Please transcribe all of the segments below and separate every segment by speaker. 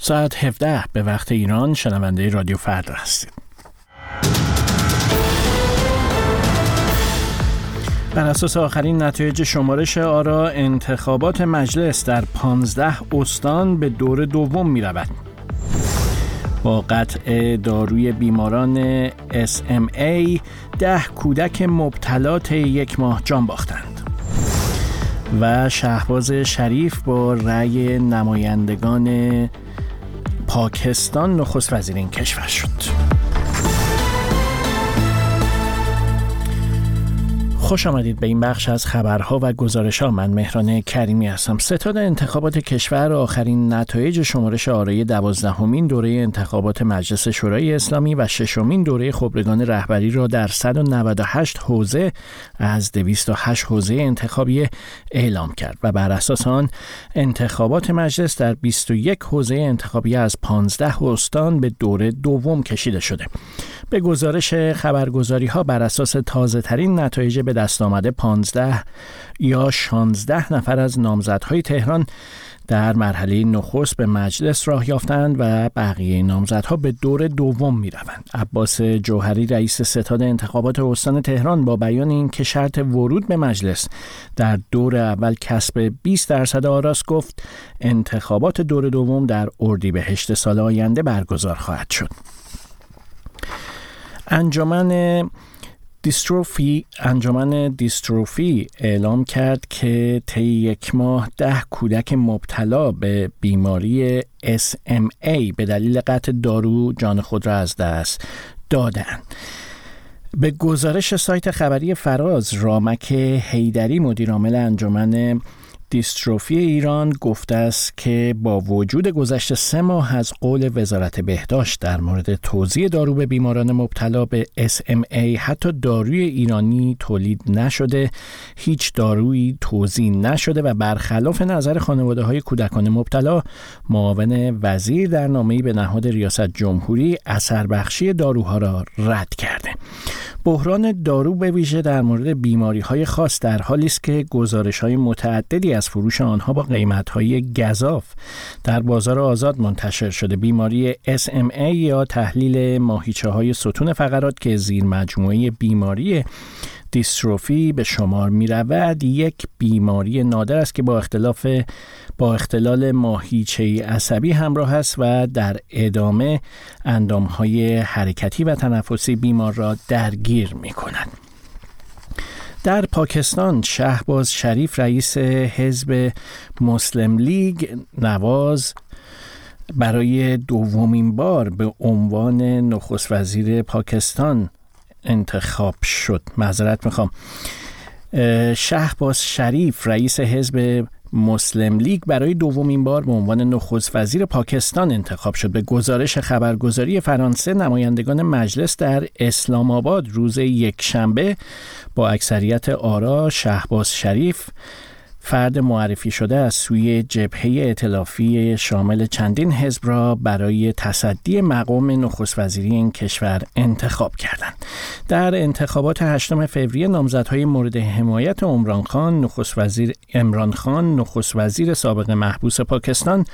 Speaker 1: ساعت 17 به وقت ایران شنونده رادیو فردا هستید. بر اساس آخرین نتایج شمارش آرا انتخابات مجلس در 15 استان به دور دوم می رود. با قطع داروی بیماران SMA ده کودک مبتلات یک ماه جان باختند و شهباز شریف با رأی نمایندگان پاکستان نخست وزیر این کشور شد. خوش آمدید به این بخش از خبرها و گزارش ها من مهران کریمی هستم. ستاد انتخابات کشور آخرین نتایج شمارش آرای دوازدهمین دوره انتخابات مجلس شورای اسلامی و ششمین دوره خبرگان رهبری را در 198 حوزه از 208 حوزه انتخابی اعلام کرد و بر اساس آن انتخابات مجلس در 21 حوزه انتخابی از 15 استان به دوره دوم کشیده شده. به گزارش خبرگزاری ها بر اساس تازه ترین نتایج به دست آمده 15 یا 16 نفر از نامزدهای تهران در مرحله نخست به مجلس راه یافتند و بقیه نامزدها به دور دوم می روند. عباس جوهری رئیس ستاد انتخابات استان تهران با بیان این که شرط ورود به مجلس در دور اول کسب 20 درصد آراس گفت انتخابات دور دوم در اردیبهشت سال آینده برگزار خواهد شد. انجمن دیستروفی انجمن دیستروفی اعلام کرد که طی یک ماه ده کودک مبتلا به بیماری SMA به دلیل قطع دارو جان خود را از دست دادند. به گزارش سایت خبری فراز رامک هیدری مدیرعامل انجمن دیستروفی ایران گفته است که با وجود گذشت سه ماه از قول وزارت بهداشت در مورد توزیع دارو به بیماران مبتلا به SMA حتی داروی ایرانی تولید نشده هیچ دارویی توزیع نشده و برخلاف نظر خانواده های کودکان مبتلا معاون وزیر در نامه‌ای به نهاد ریاست جمهوری اثر بخشی داروها را رد کرده. بحران دارو به ویژه در مورد بیماری های خاص در حالی است که گزارش های متعددی از فروش آنها با قیمت های گذاف در بازار آزاد منتشر شده. بیماری SMA یا تحلیل ماهیچه های ستون فقرات که زیر مجموعه بیماری دیستروفی به شمار می رود یک بیماری نادر است که با اختلاف با اختلال ماهیچه عصبی همراه است و در ادامه اندامهای حرکتی و تنفسی بیمار را درگیر می کند. در پاکستان شهباز شریف رئیس حزب مسلم لیگ نواز برای دومین بار به عنوان نخست وزیر پاکستان انتخاب شد معذرت می‌خوام شهباز شریف رئیس حزب مسلم لیگ برای دومین بار به عنوان نخست وزیر پاکستان انتخاب شد. به گزارش خبرگزاری فرانسه نمایندگان مجلس در اسلام آباد روز یک شنبه با اکثریت آرا شهباز شریف فرد معرفی شده از سوی جبهه اطلافی شامل چندین حزب را برای تصدی مقام نخست وزیری این کشور انتخاب کردند. در انتخابات 8 فوریه نامزدهای مورد حمایت عمران خان نخست وزیر امران خان نخست وزیر سابق محبوس پاکستان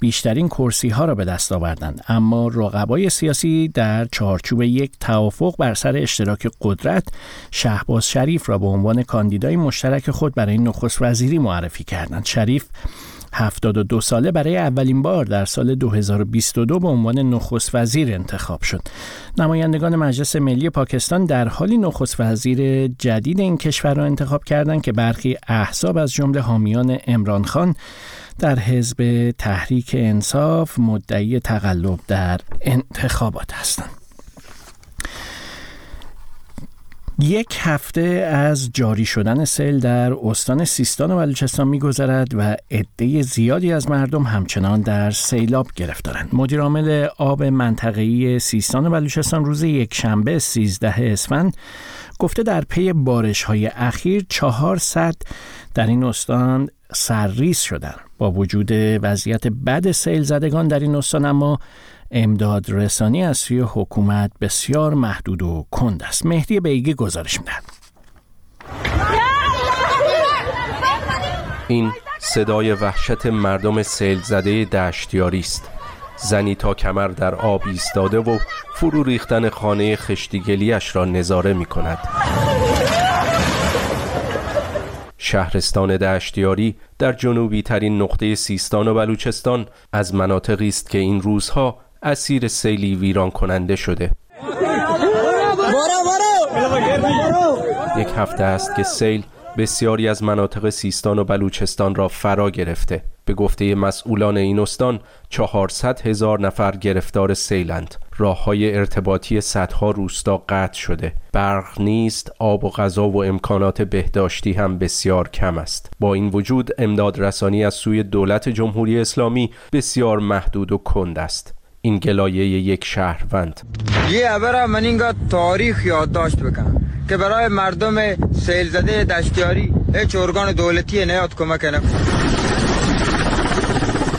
Speaker 1: بیشترین کرسی ها را به دست آوردند اما رقبای سیاسی در چارچوب یک توافق بر سر اشتراک قدرت شهباز شریف را به عنوان کاندیدای مشترک خود برای نخست وزیری معرفی کردند شریف 72 ساله برای اولین بار در سال 2022 به عنوان نخست وزیر انتخاب شد. نمایندگان مجلس ملی پاکستان در حالی نخست وزیر جدید این کشور را انتخاب کردند که برخی احزاب از جمله حامیان امران خان در حزب تحریک انصاف مدعی تقلب در انتخابات هستند. یک هفته از جاری شدن سیل در استان سیستان و بلوچستان میگذرد و عده زیادی از مردم همچنان در سیلاب گرفتارند. مدیر عامل آب منطقه‌ای سیستان و بلوچستان روز یک شنبه 13 اسفند گفته در پی بارش های اخیر 400 در این استان سرریز شدند. با وجود وضعیت بد سیل زدگان در این استان اما امداد رسانی از سوی حکومت بسیار محدود و کند است. مهدی بیگی گزارش می‌دهد.
Speaker 2: این صدای وحشت مردم سیل زده دشتیاری است. زنی تا کمر در آب ایستاده و فرو ریختن خانه خشتیگلیش را نظاره می کند شهرستان دشتیاری در جنوبی ترین نقطه سیستان و بلوچستان از مناطقی است که این روزها اسیر سیلی ویران کننده شده. یک هفته است که سیل بسیاری از مناطق سیستان و بلوچستان را فرا گرفته. به گفته مسئولان این استان 400 هزار نفر گرفتار سیلند. راه های ارتباطی صدها روستا قطع شده. برق نیست آب و غذا و امکانات بهداشتی هم بسیار کم است. با این وجود امداد رسانی از سوی دولت جمهوری اسلامی بسیار محدود و کند است. این گلایه یک شهروند.
Speaker 3: یه ابرا من اینگاه تاریخ یادداشت بکنم که برای مردم سیل زده دشتیاری هیچ ارگان دولتی نیاد کمک نکنه.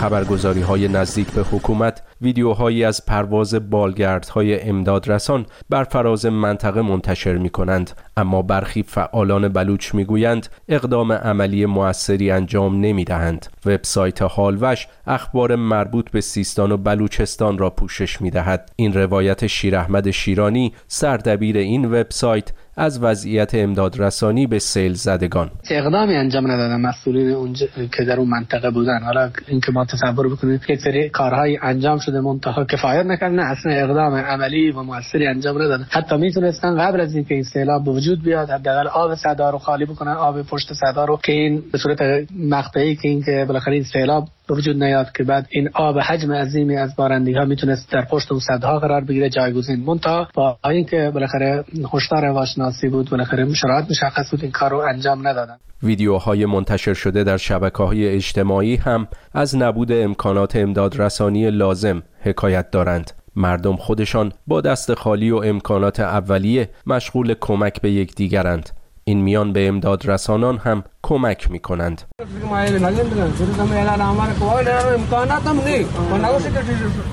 Speaker 2: خبرگزاری های نزدیک به حکومت ویدیوهایی از پرواز بالگردهای امداد رسان بر فراز منطقه منتشر می کنند اما برخی فعالان بلوچ می گویند اقدام عملی موثری انجام نمی دهند وبسایت هالوش اخبار مربوط به سیستان و بلوچستان را پوشش می دهد این روایت شیر احمد شیرانی سردبیر این وبسایت از وضعیت امداد رسانی به سیل زدگان.
Speaker 4: اقدامی انجام ندادن مسئولین اونجا که در اون منطقه بودن. حالا اینکه ما تصور بکنید که سری کارهای انجام شده منتها کفایت نکردن اصلا اقدام عملی و موثری انجام ندادن. حتی می‌تونستن قبل از اینکه این سیلاب به وجود بیاد حداقل آب صدا رو خالی بکنن آب پشت صدا رو که این به صورت مقطعی که اینکه بالاخره این سیلاب به وجود نیاد که بعد این آب حجم عظیمی از بارندگی ها می‌تونست در پشت اون صدها قرار بگیره جایگزین مونتا با اینکه بالاخره هشدار هواشناسی بود بالاخره شرایط مشخص بود این کار رو انجام ندادن.
Speaker 2: ویدیوهای منتشر شده در شبکه های اجتماعی هم از نبود امکانات امداد رسانی لازم حکایت دارند. مردم خودشان با دست خالی و امکانات اولیه مشغول کمک به یکدیگرند. این میان به امداد رسانان هم کمک می کنند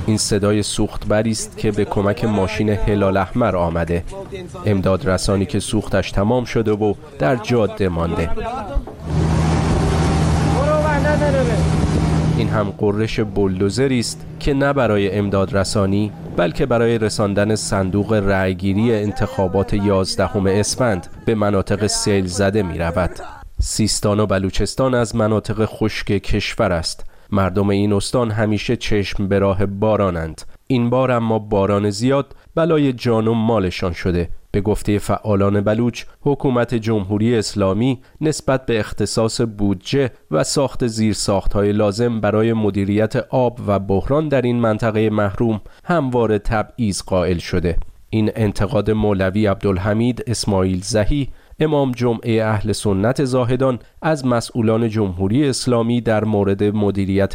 Speaker 2: این صدای سوخت است که به کمک ماشین هلال احمر آمده. امداد رسانی که سوختش تمام شده و در جاده مانده. هم قررش بلدوزری است که نه برای امداد رسانی بلکه برای رساندن صندوق رأیگیری انتخابات 11 اسفند به مناطق سیل زده می رود. سیستان و بلوچستان از مناطق خشک کشور است. مردم این استان همیشه چشم به راه بارانند. این بار اما باران زیاد بلای جان و مالشان شده به گفته فعالان بلوچ حکومت جمهوری اسلامی نسبت به اختصاص بودجه و ساخت های لازم برای مدیریت آب و بحران در این منطقه محروم همواره تبعیض قائل شده. این انتقاد مولوی عبدالحمید اسماعیل زهی امام جمعه اهل سنت زاهدان از مسئولان جمهوری اسلامی در مورد مدیریت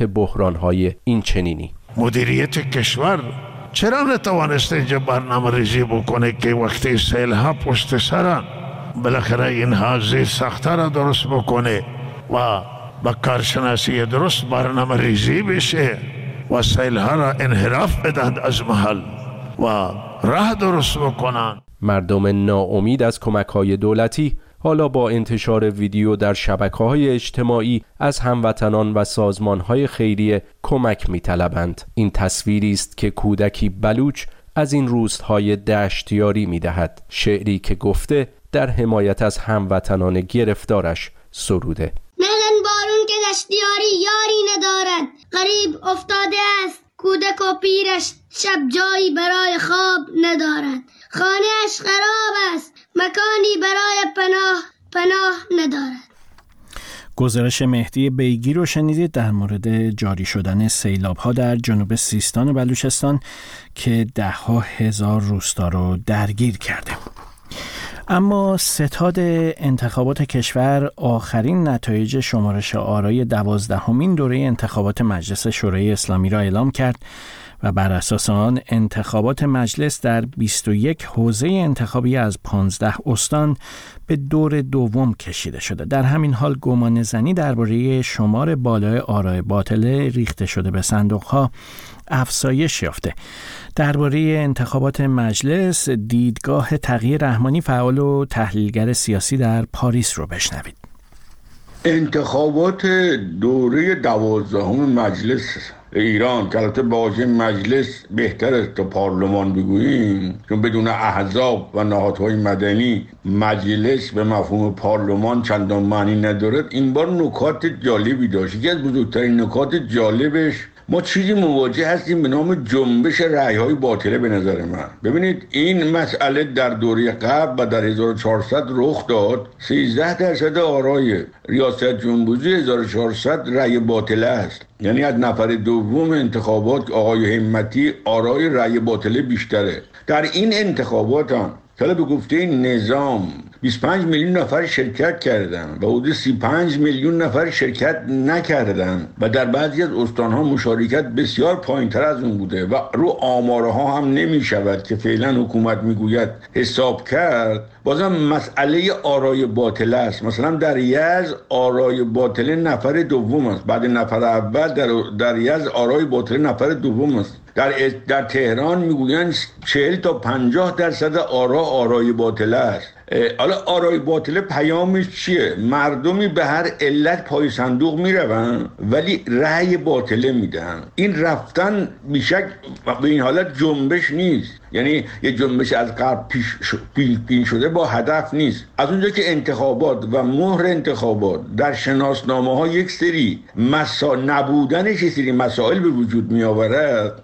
Speaker 2: های این چنینی
Speaker 5: مدیریت کشور چرا نتوانسته اینجا برنامه ریزی بکنه که وقتی سیل ها پشت سرن؟ بالاخره این حاضی سخته را درست بکنه و با کارشناسی درست برنامه ریزی بشه و سیل ها را انحراف بدهد از محل و راه درست بکنن.
Speaker 2: مردم ناامید از کمک های دولتی حالا با انتشار ویدیو در شبکه های اجتماعی از هموطنان و سازمان های خیریه کمک می طلبند. این تصویری است که کودکی بلوچ از این روزهای دشتیاری می دهد. شعری که گفته در حمایت از هموطنان گرفتارش سروده.
Speaker 6: ملن بارون که دشتیاری یاری ندارد. غریب افتاده است. کودک و پیرش شب جایی برای خواب ندارد. خانهاش خراب است. مکانی برای پناه پناه ندارد.
Speaker 1: گزارش مهدی بیگی رو شنیدید در مورد جاری شدن سیلاب ها در جنوب سیستان و بلوچستان که ده ها هزار روستا رو درگیر کرده. اما ستاد انتخابات کشور آخرین نتایج شمارش آرای دوازدهمین دوره انتخابات مجلس شورای اسلامی را اعلام کرد. و بر اساس آن انتخابات مجلس در 21 حوزه انتخابی از 15 استان به دور دوم کشیده شده. در همین حال گمان زنی درباره شمار بالای آرای باطله ریخته شده به صندوق ها افزایش یافته. درباره انتخابات مجلس دیدگاه تغییر رحمانی فعال و تحلیلگر سیاسی در پاریس رو بشنوید.
Speaker 7: انتخابات دوره دوازدهم مجلس ایران که البته واژه مجلس بهتر است تا پارلمان بگوییم چون بدون احزاب و نهادهای مدنی مجلس به مفهوم پارلمان چندان معنی ندارد. این بار نکات جالبی داشت. یکی از بزرگترین نکات جالبش ما چیزی مواجه هستیم به نام جنبش رعی های باطله به نظر من. ببینید این مسئله در دوره قبل و در 1400 رخ داد. 13 درصد آرای ریاست جمهوری 1400 رأی باطله است. یعنی از نفر دوم انتخابات آقای همتی آرای رأی باطله بیشتره. در این انتخابات هم حالا به گفته نظام 25 میلیون نفر شرکت کردن و حدود 35 میلیون نفر شرکت نکردن و در بعضی از استانها مشارکت بسیار پایینتر از اون بوده و رو آمارها هم نمی شود که فعلا حکومت می‌گوید حساب کرد بازم مسئله آرای باطله است. مثلا در یز آرای باطله نفر دوم است. بعد نفر اول در, در یز آرای باطله نفر دوم است. در, در تهران می‌گویند 40 تا 50 درصد آرا آرای باطله است. حالا آرای باطله پیامش چیه؟ مردمی به هر علت پای صندوق میرون ولی رأی باطله میدن این رفتن بیشک به این حالت جنبش نیست. یعنی یه جنبش از قبل پیش پین شده با هدف نیست. از اونجا که انتخابات و مهر انتخابات در شناسنامه ها یک سری مسا نبودنش یک سری مسائل به وجود می آورد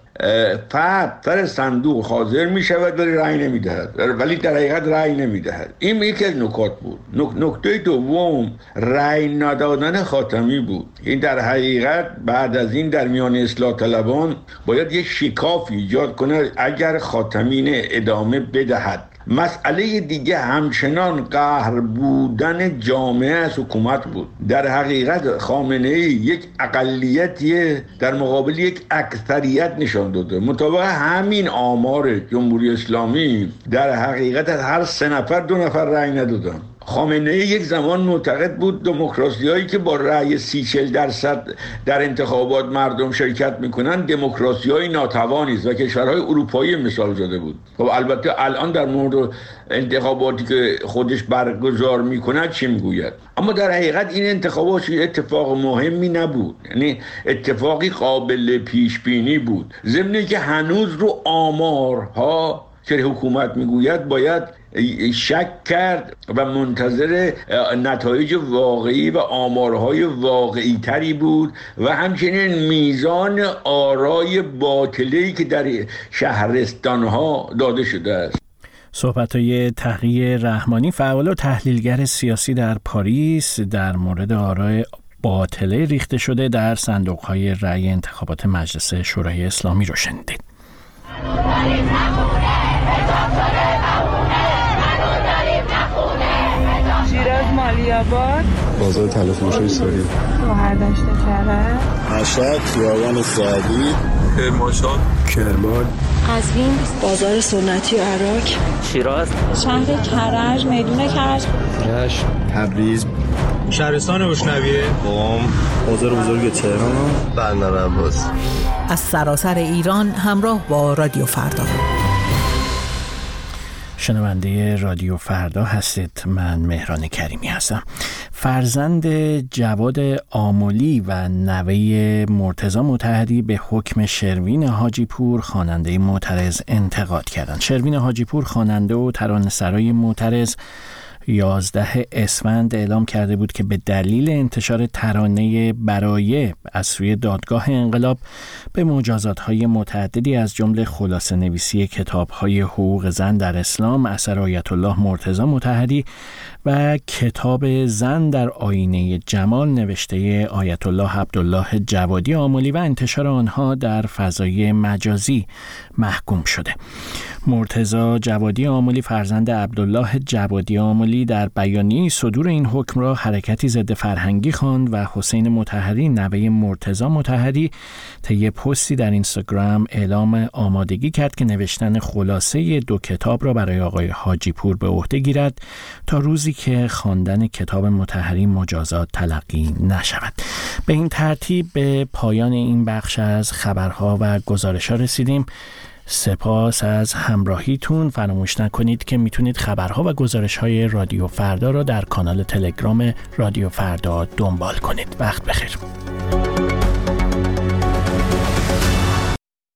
Speaker 7: فرد سر صندوق حاضر می شود ولی رأی نمی دهد ولی در حقیقت رأی نمی دهد این یکی از نکات بود. نکته دوم رأی ندادن خاتمی بود. این در حقیقت بعد از این در میان اصلاح طلبان باید یک شکاف ایجاد کنه اگر خاتمین ادامه بدهد. مسئله دیگه همچنان قهر بودن جامعه از حکومت بود. در حقیقت خامنه ای یک اقلیتی در مقابل یک اکثریت نشان داده. مطابق همین آمار جمهوری اسلامی در حقیقت هر سه نفر دو نفر رأی ندادن. خامنه یک زمان معتقد بود دموکراسی هایی که با رأی سی چل درصد در انتخابات مردم شرکت می‌کنن دموکراسی های ناتوانی است و کشورهای اروپایی مثال زده بود. خب البته الان در مورد انتخاباتی که خودش برگزار می‌کنه چی می‌گوید؟ اما در حقیقت این انتخابات اتفاق مهمی نبود. یعنی اتفاقی قابل پیش بینی بود. ضمن که هنوز رو آمارها که حکومت می‌گوید باید شک کرد و منتظر نتایج واقعی و آمارهای واقعی تری بود و همچنین میزان آرای باطلی که در شهرستان ها داده شده است
Speaker 1: صحبت های تحقیه رحمانی فعال و تحلیلگر سیاسی در پاریس در مورد آرای باطله ریخته شده در صندوق های رأی انتخابات مجلس شورای اسلامی رو شنیدید.
Speaker 8: علی آباد
Speaker 9: بازار تلفروش های ساری
Speaker 8: هر داشته کرد
Speaker 9: مشهد خیابان سعدی.
Speaker 10: کرمانشاه.
Speaker 9: کرمان.
Speaker 11: قزوین. بازار سنتی و عراق.
Speaker 12: شیراز.
Speaker 13: شهر کرج میدون کرج.
Speaker 9: رشت
Speaker 10: تبریز.
Speaker 14: شهرستان بشنویه
Speaker 9: قم بازار بزرگ تهران.
Speaker 10: بندر عباس.
Speaker 15: از سراسر ایران همراه با رادیو فردا.
Speaker 1: شنونده رادیو فردا هستید. من مهران کریمی هستم. فرزند جواد آمولی و نوه مرتزا متحدی به حکم شروین حاجی پور خواننده معترض انتقاد کردند. شروین حاجی پور خواننده و ترانه‌سرای معترض 11 اسفند اعلام کرده بود که به دلیل انتشار ترانه برایه از سوی دادگاه انقلاب به مجازات های متعددی از جمله خلاصه نویسی کتاب های حقوق زن در اسلام اثر آیت الله مرتضی متحدی و کتاب زن در آینه جمال نوشته آیت الله عبدالله جوادی آمولی و انتشار آنها در فضای مجازی محکوم شده. مرتزا جوادی آمولی فرزند عبدالله جوادی در بیانیه صدور این حکم را حرکتی ضد فرهنگی خواند و حسین متحری نوه مرتزا متحری طی پستی در اینستاگرام اعلام آمادگی کرد که نوشتن خلاصه دو کتاب را برای آقای حاجی پور به عهده گیرد تا روزی که خواندن کتاب متحری مجازات تلقی نشود. به این ترتیب به پایان این بخش از خبرها و گزارش ها رسیدیم. سپاس از همراهیتون. فراموش نکنید که می‌تونید خبرها و گزارش های رادیو فردا را در کانال تلگرام رادیو فردا دنبال کنید. وقت بخیر.